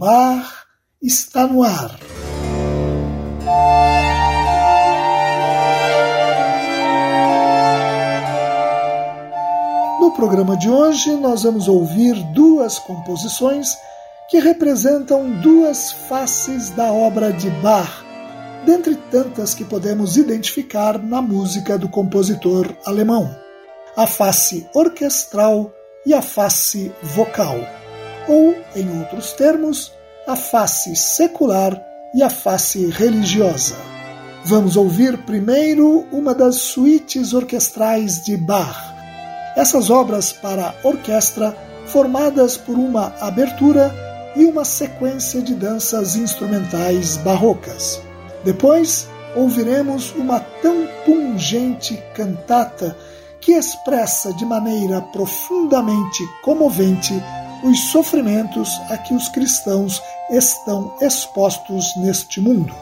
bar está no ar. No programa de hoje, nós vamos ouvir duas composições que representam duas faces da obra de Bach, dentre tantas que podemos identificar na música do compositor alemão: a face orquestral e a face vocal em outros termos, a face secular e a face religiosa. Vamos ouvir primeiro uma das suítes orquestrais de Bach. Essas obras para orquestra, formadas por uma abertura e uma sequência de danças instrumentais barrocas. Depois, ouviremos uma tão pungente cantata que expressa de maneira profundamente comovente os sofrimentos a que os cristãos estão expostos neste mundo.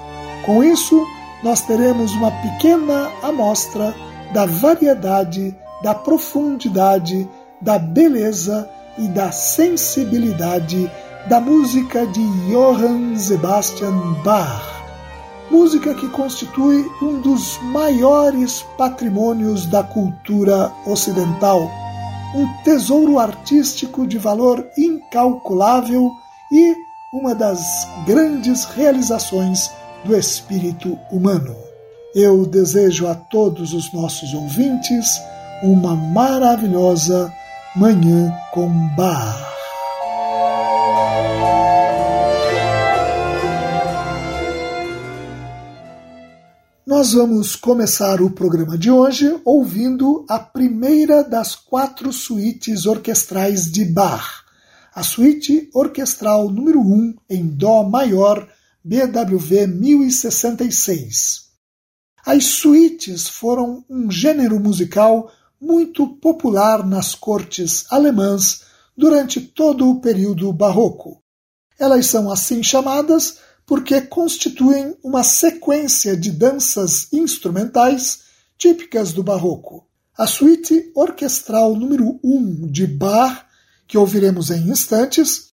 Com isso, nós teremos uma pequena amostra da variedade, da profundidade, da beleza e da sensibilidade da música de Johann Sebastian Bach, música que constitui um dos maiores patrimônios da cultura ocidental um tesouro artístico de valor incalculável e uma das grandes realizações do espírito humano. Eu desejo a todos os nossos ouvintes uma maravilhosa Manhã com Bar. Nós vamos começar o programa de hoje ouvindo a primeira das quatro suítes orquestrais de Bach, a suíte orquestral número 1 em Dó maior, BWV 1066. As suítes foram um gênero musical muito popular nas cortes alemãs durante todo o período barroco. Elas são assim chamadas porque constituem uma sequência de danças instrumentais típicas do barroco. A suíte orquestral número 1 de Bach, que ouviremos em instantes,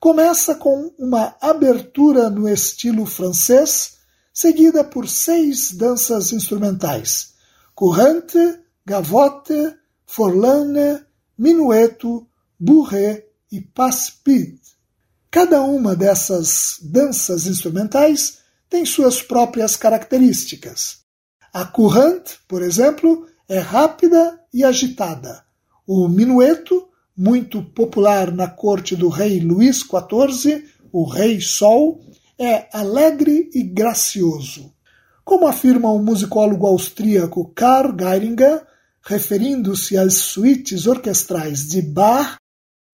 começa com uma abertura no estilo francês, seguida por seis danças instrumentais: courante, gavotte, forlane, minueto, bourrée e passe-pide. Cada uma dessas danças instrumentais tem suas próprias características. A courante, por exemplo, é rápida e agitada. O minueto, muito popular na corte do rei Luís XIV, o Rei Sol, é alegre e gracioso. Como afirma o musicólogo austríaco Karl Geiringer, referindo-se às suítes orquestrais de Bach,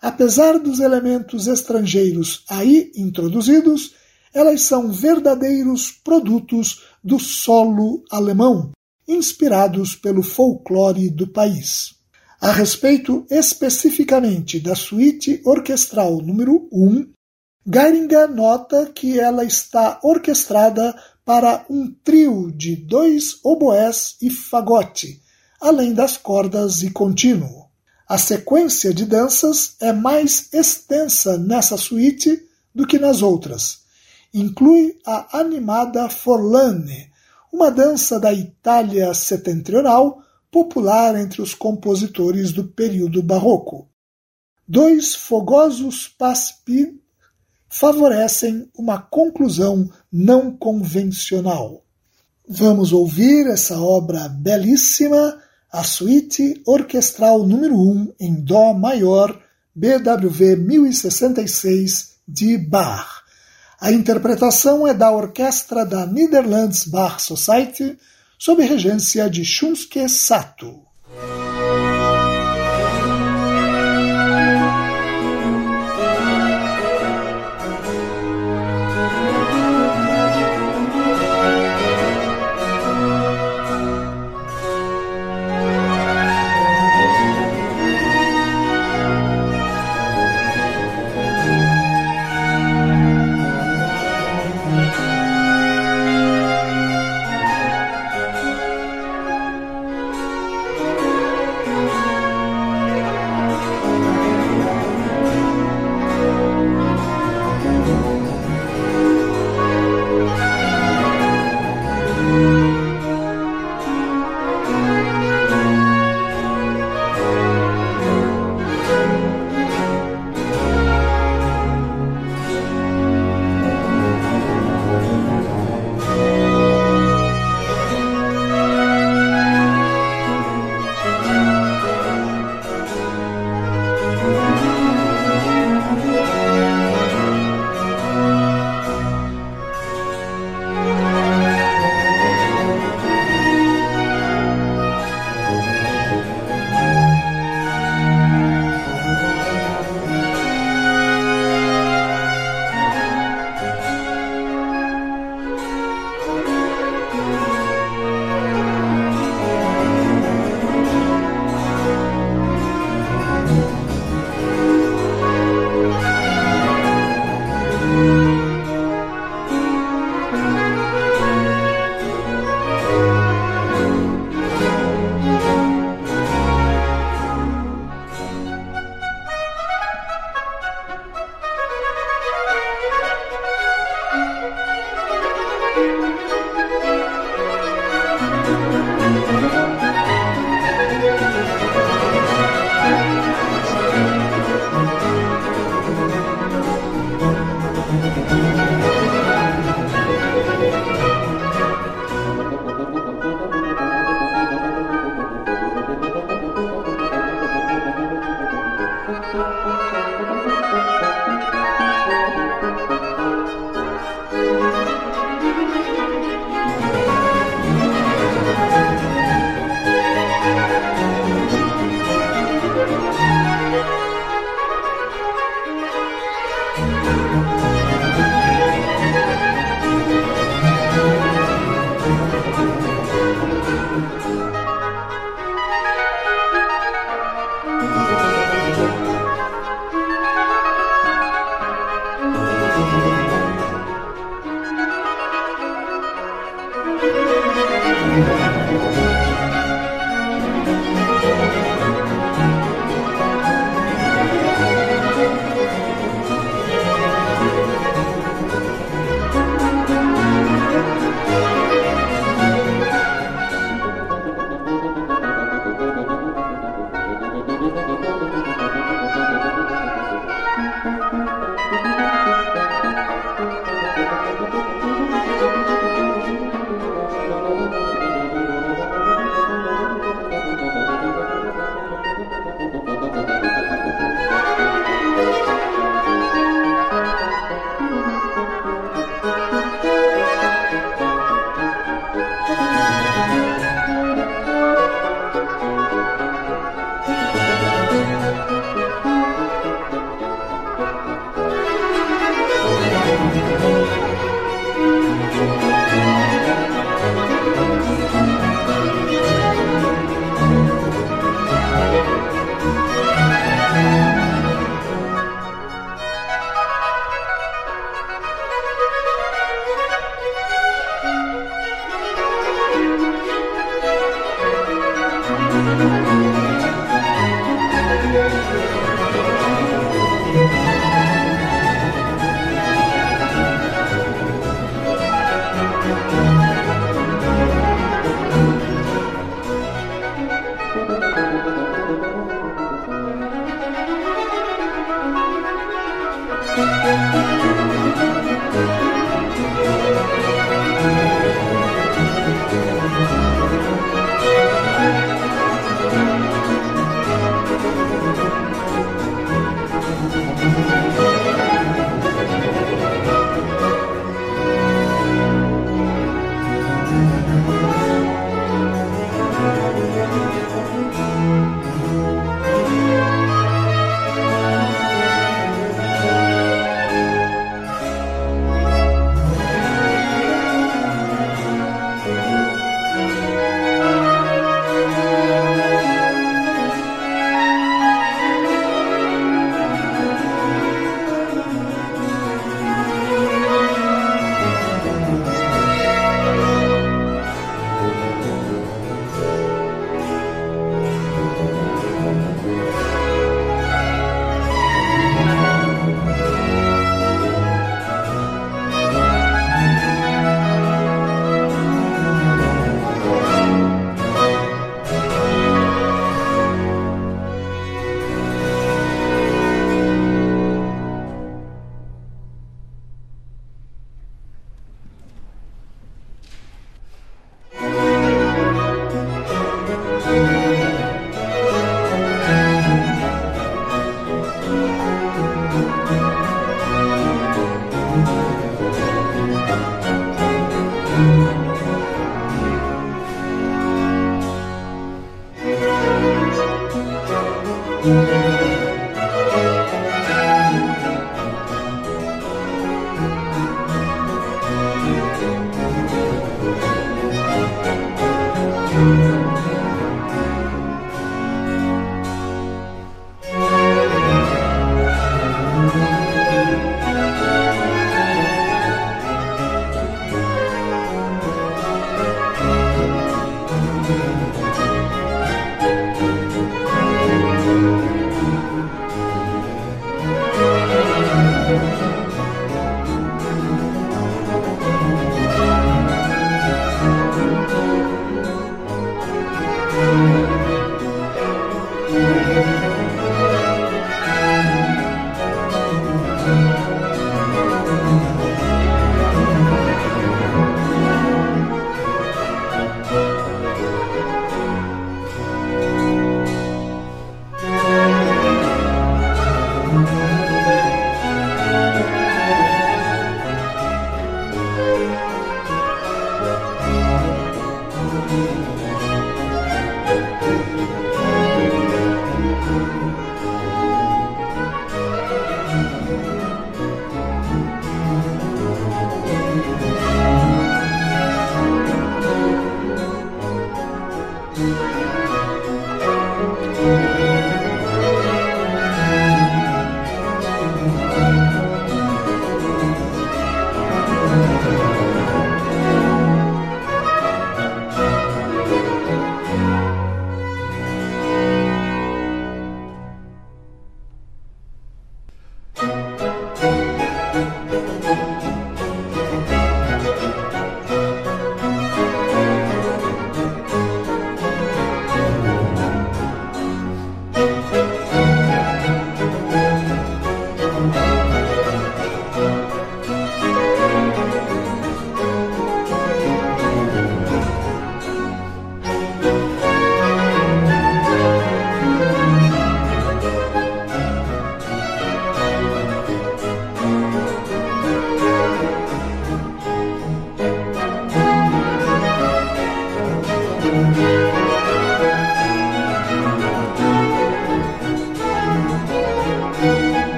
Apesar dos elementos estrangeiros aí introduzidos, elas são verdadeiros produtos do solo alemão, inspirados pelo folclore do país. A respeito especificamente da suíte orquestral número 1, Geiringer nota que ela está orquestrada para um trio de dois oboés e fagote, além das cordas e contínuo. A sequência de danças é mais extensa nessa suíte do que nas outras, inclui a animada Forlane, uma dança da Itália setentrional popular entre os compositores do período barroco. Dois fogosos paspid favorecem uma conclusão não convencional. Vamos ouvir essa obra belíssima, a Suíte Orquestral número 1 em Dó maior, BWV 1066 de Bach. A interpretação é da orquestra da Netherlands Bach Society, sob regência de Shunsuke Sato.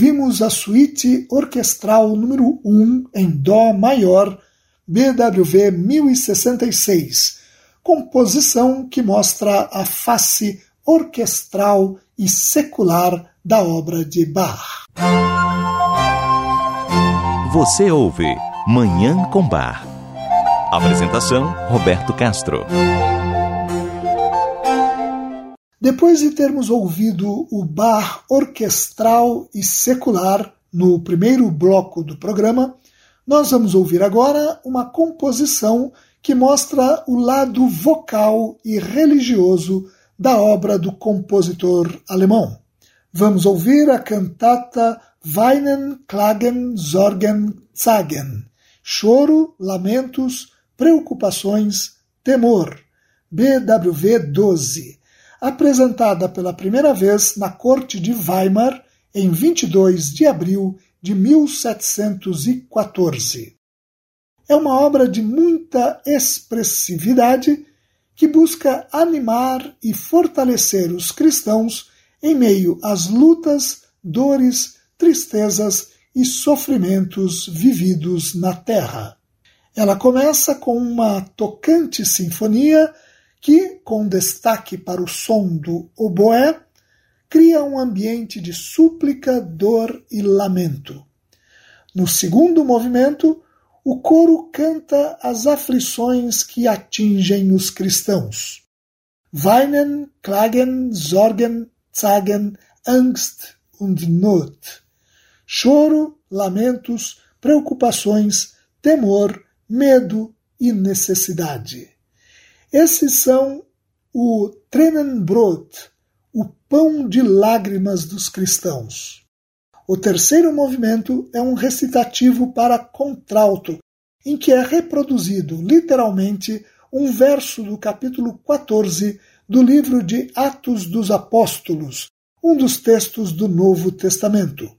Ouvimos a suíte orquestral número 1 em Dó maior, BWV 1066, composição que mostra a face orquestral e secular da obra de Bach. Você ouve Manhã com Bar. Apresentação Roberto Castro. Depois de termos ouvido o bar orquestral e secular no primeiro bloco do programa, nós vamos ouvir agora uma composição que mostra o lado vocal e religioso da obra do compositor alemão. Vamos ouvir a cantata Weinen, Klagen, Sorgen, Zagen. Choro, lamentos, preocupações, temor. BWV 12 apresentada pela primeira vez na corte de Weimar em 22 de abril de 1714. É uma obra de muita expressividade que busca animar e fortalecer os cristãos em meio às lutas, dores, tristezas e sofrimentos vividos na terra. Ela começa com uma tocante sinfonia que, com destaque para o som do oboé, cria um ambiente de súplica, dor e lamento. No segundo movimento, o coro canta as aflições que atingem os cristãos. Weinen, Klagen, Sorgen, Zagen, Angst und Not. Choro, lamentos, preocupações, temor, medo e necessidade. Esses são o Tränenbrot, o pão de lágrimas dos cristãos. O terceiro movimento é um recitativo para contralto, em que é reproduzido literalmente um verso do capítulo 14 do livro de Atos dos Apóstolos, um dos textos do Novo Testamento.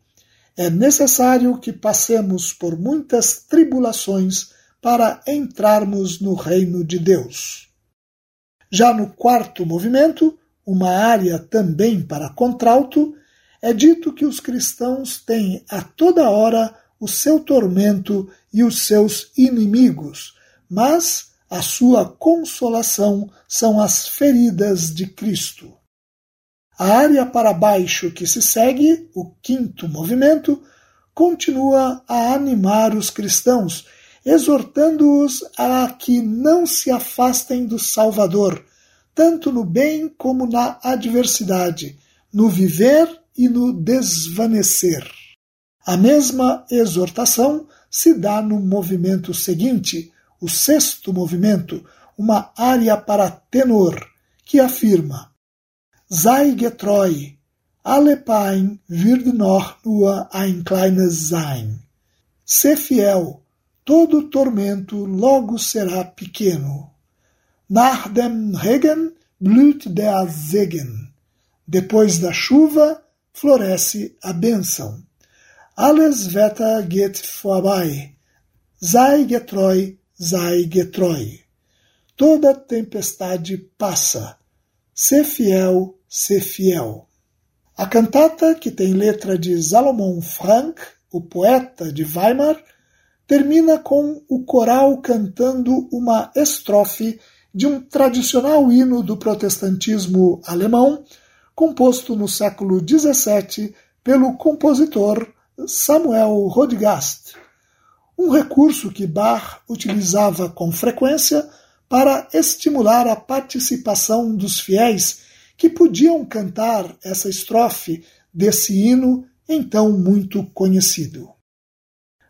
É necessário que passemos por muitas tribulações para entrarmos no reino de Deus. Já no quarto movimento, uma área também para contralto, é dito que os cristãos têm a toda hora o seu tormento e os seus inimigos, mas a sua consolação são as feridas de Cristo. A área para baixo que se segue, o quinto movimento, continua a animar os cristãos, exortando-os a que não se afastem do Salvador, tanto no bem como na adversidade, no viver e no desvanecer. A mesma exortação se dá no movimento seguinte, o sexto movimento, uma área para tenor, que afirma Sei getreu, alle Pein wird noch nur ein kleines sein. Se fiel, todo tormento logo será pequeno. Nach dem Regen blüht der Segen. Depois da chuva, floresce a bênção. Alles Wetter geht vorbei. Sei getreu, sei. Toda tempestade passa. Se fiel, se fiel. A cantata, que tem letra de Salomon Frank, o poeta de Weimar, termina com o coral cantando uma estrofe de um tradicional hino do protestantismo alemão, composto no século XVII pelo compositor Samuel Rodgast, um recurso que Bach utilizava com frequência para estimular a participação dos fiéis que podiam cantar essa estrofe desse hino então muito conhecido.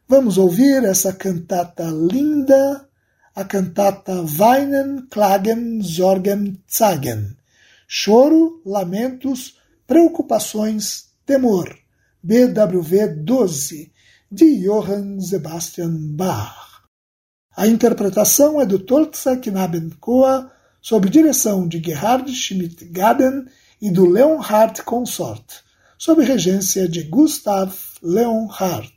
Vamos ouvir essa cantata linda a cantata Weinen, Klagen, Sorgen, Zeigen. Choro, lamentos, preocupações, temor. BWV 12, de Johann Sebastian Bach. A interpretação é do Tolza Knabenchor, sob direção de Gerhard Schmidt-Gaden e do Leonhard Consort, sob regência de Gustav Leonhardt.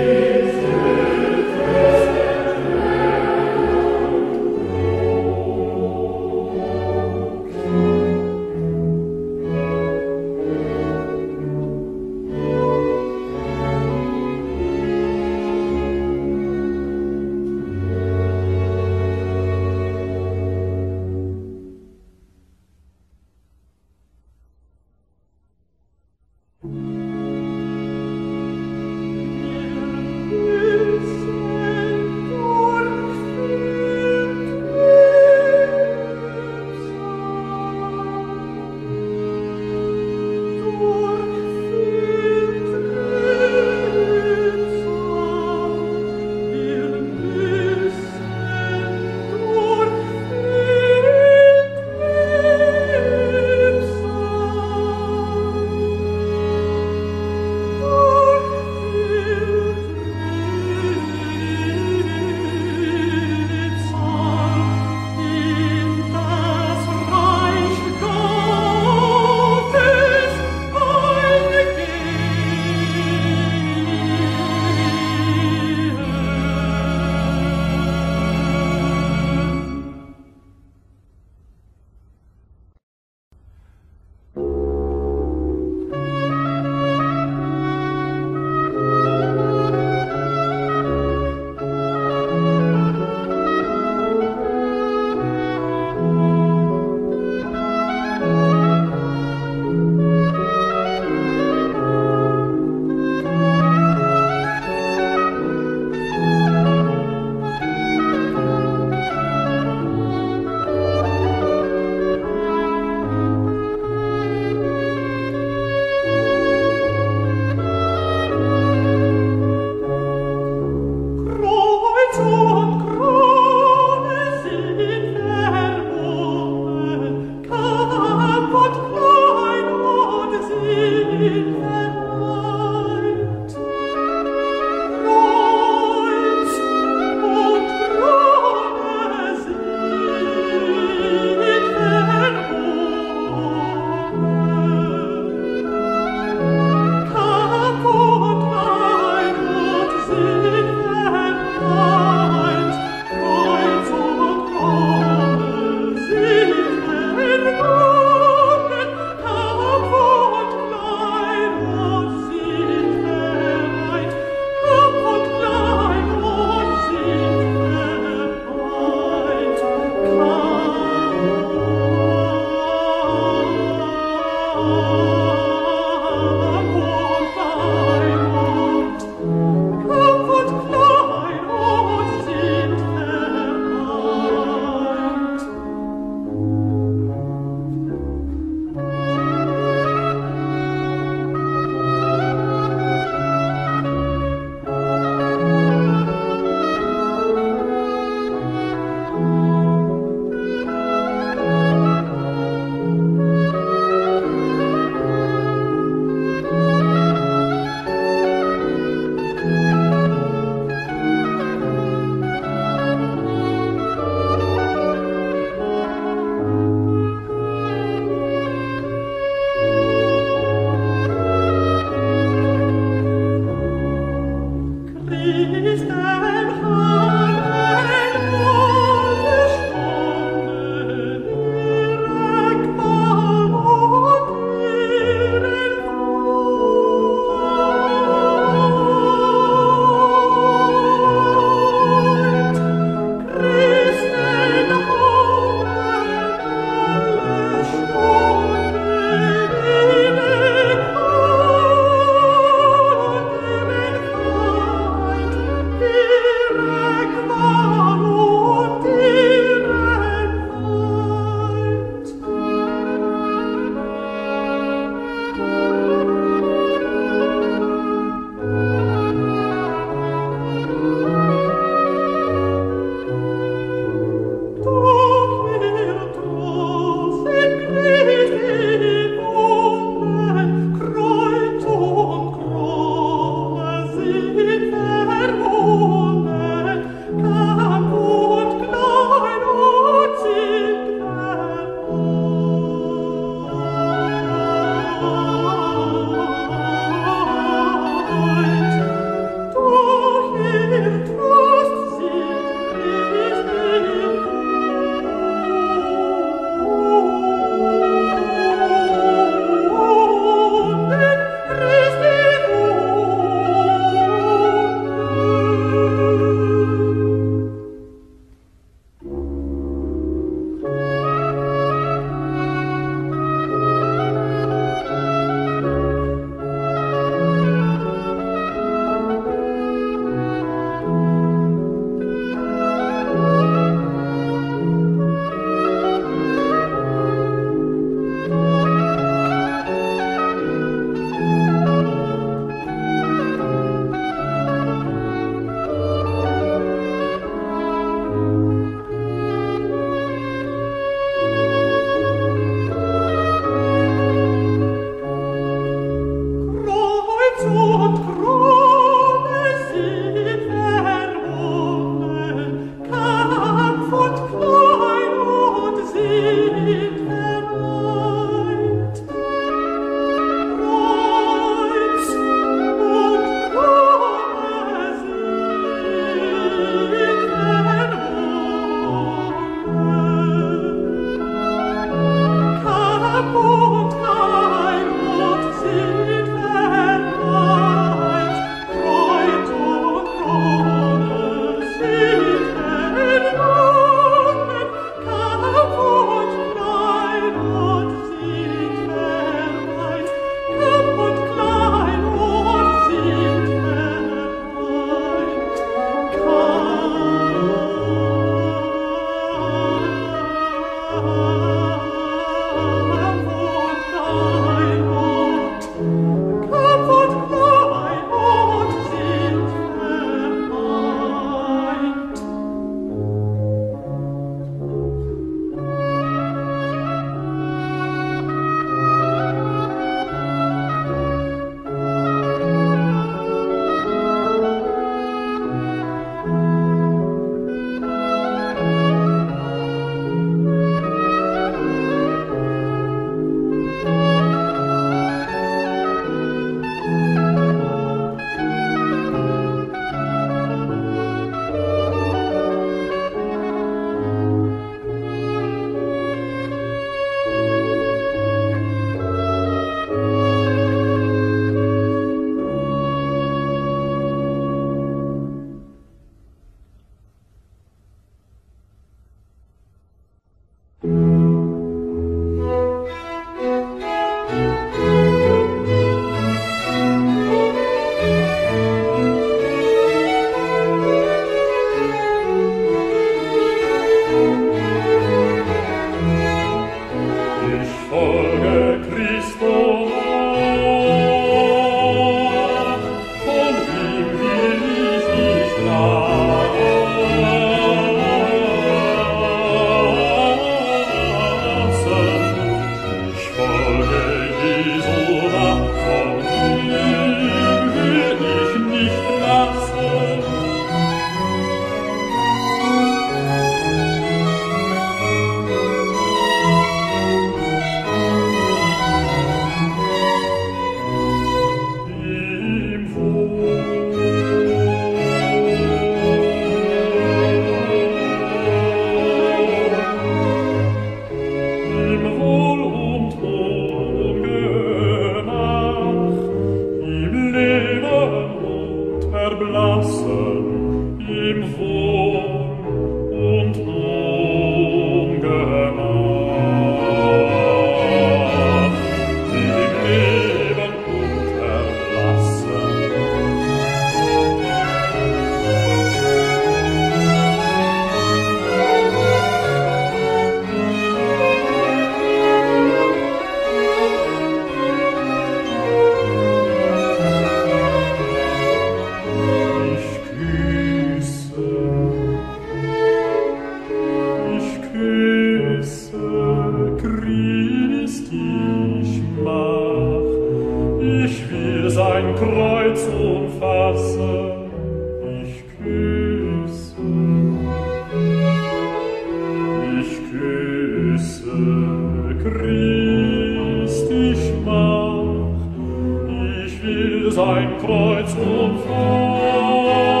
will sein Kreuz umfahren.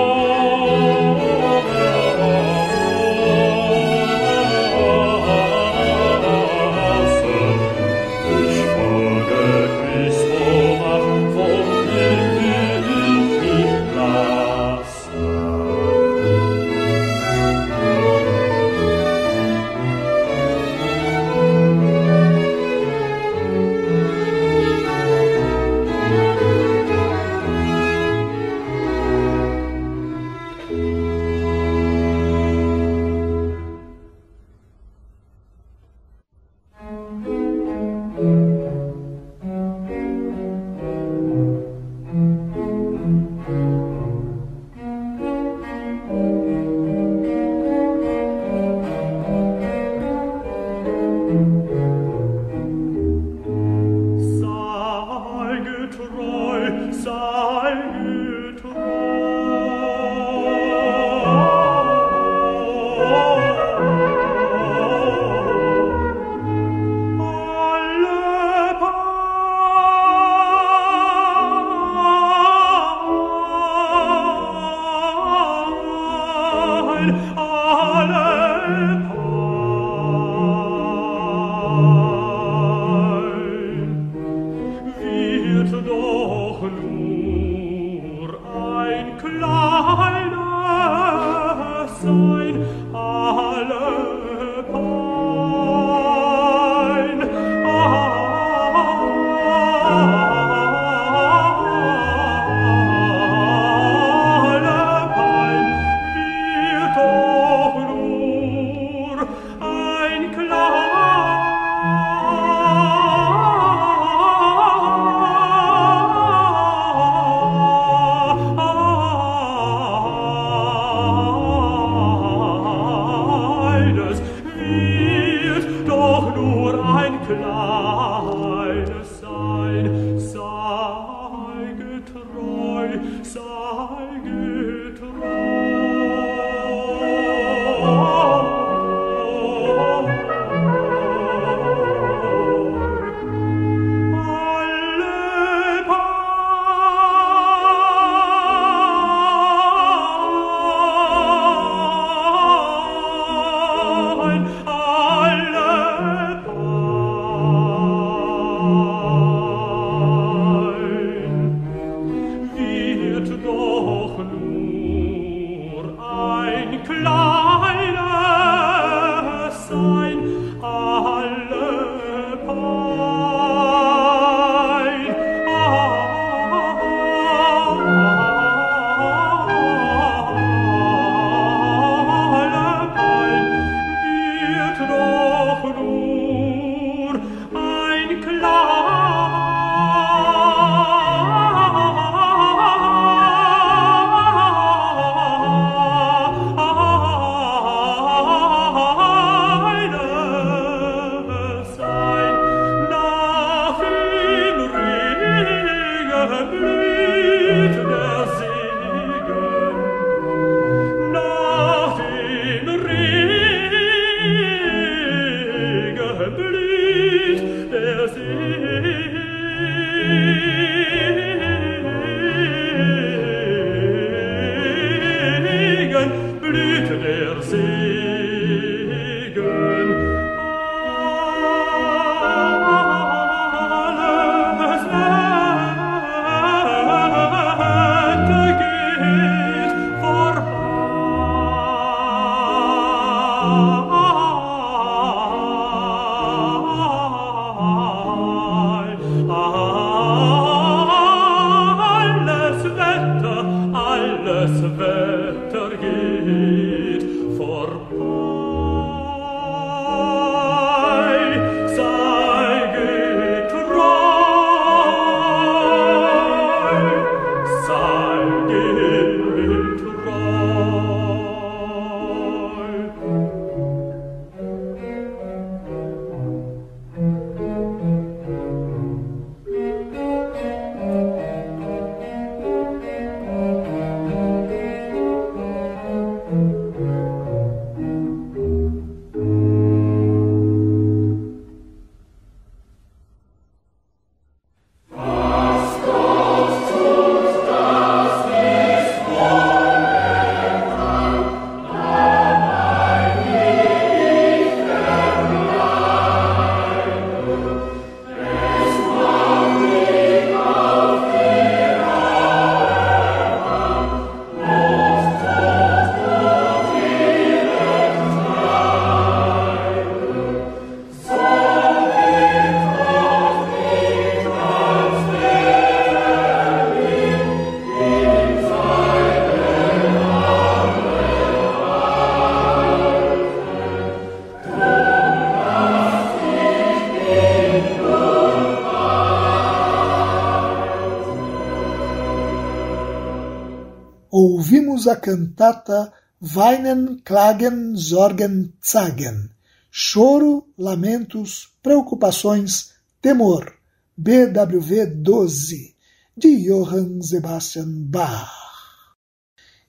Cantata Weinen, Klagen, Sorgen, Zagen. Choro, lamentos, preocupações, temor. BWV 12, de Johann Sebastian Bach.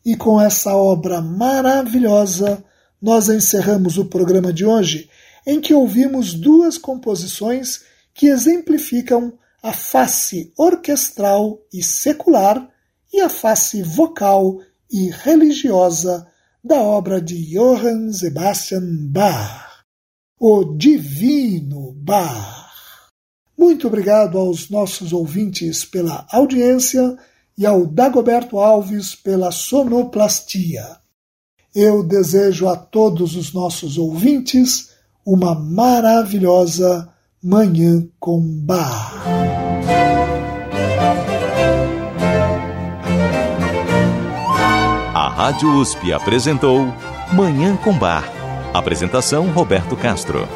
E com essa obra maravilhosa, nós encerramos o programa de hoje, em que ouvimos duas composições que exemplificam a face orquestral e secular e a face vocal e religiosa da obra de Johann Sebastian Bach, o Divino Bach. Muito obrigado aos nossos ouvintes pela audiência e ao Dagoberto Alves pela sonoplastia. Eu desejo a todos os nossos ouvintes uma maravilhosa Manhã com Bar. Rádio USP apresentou Manhã com Bar. Apresentação Roberto Castro.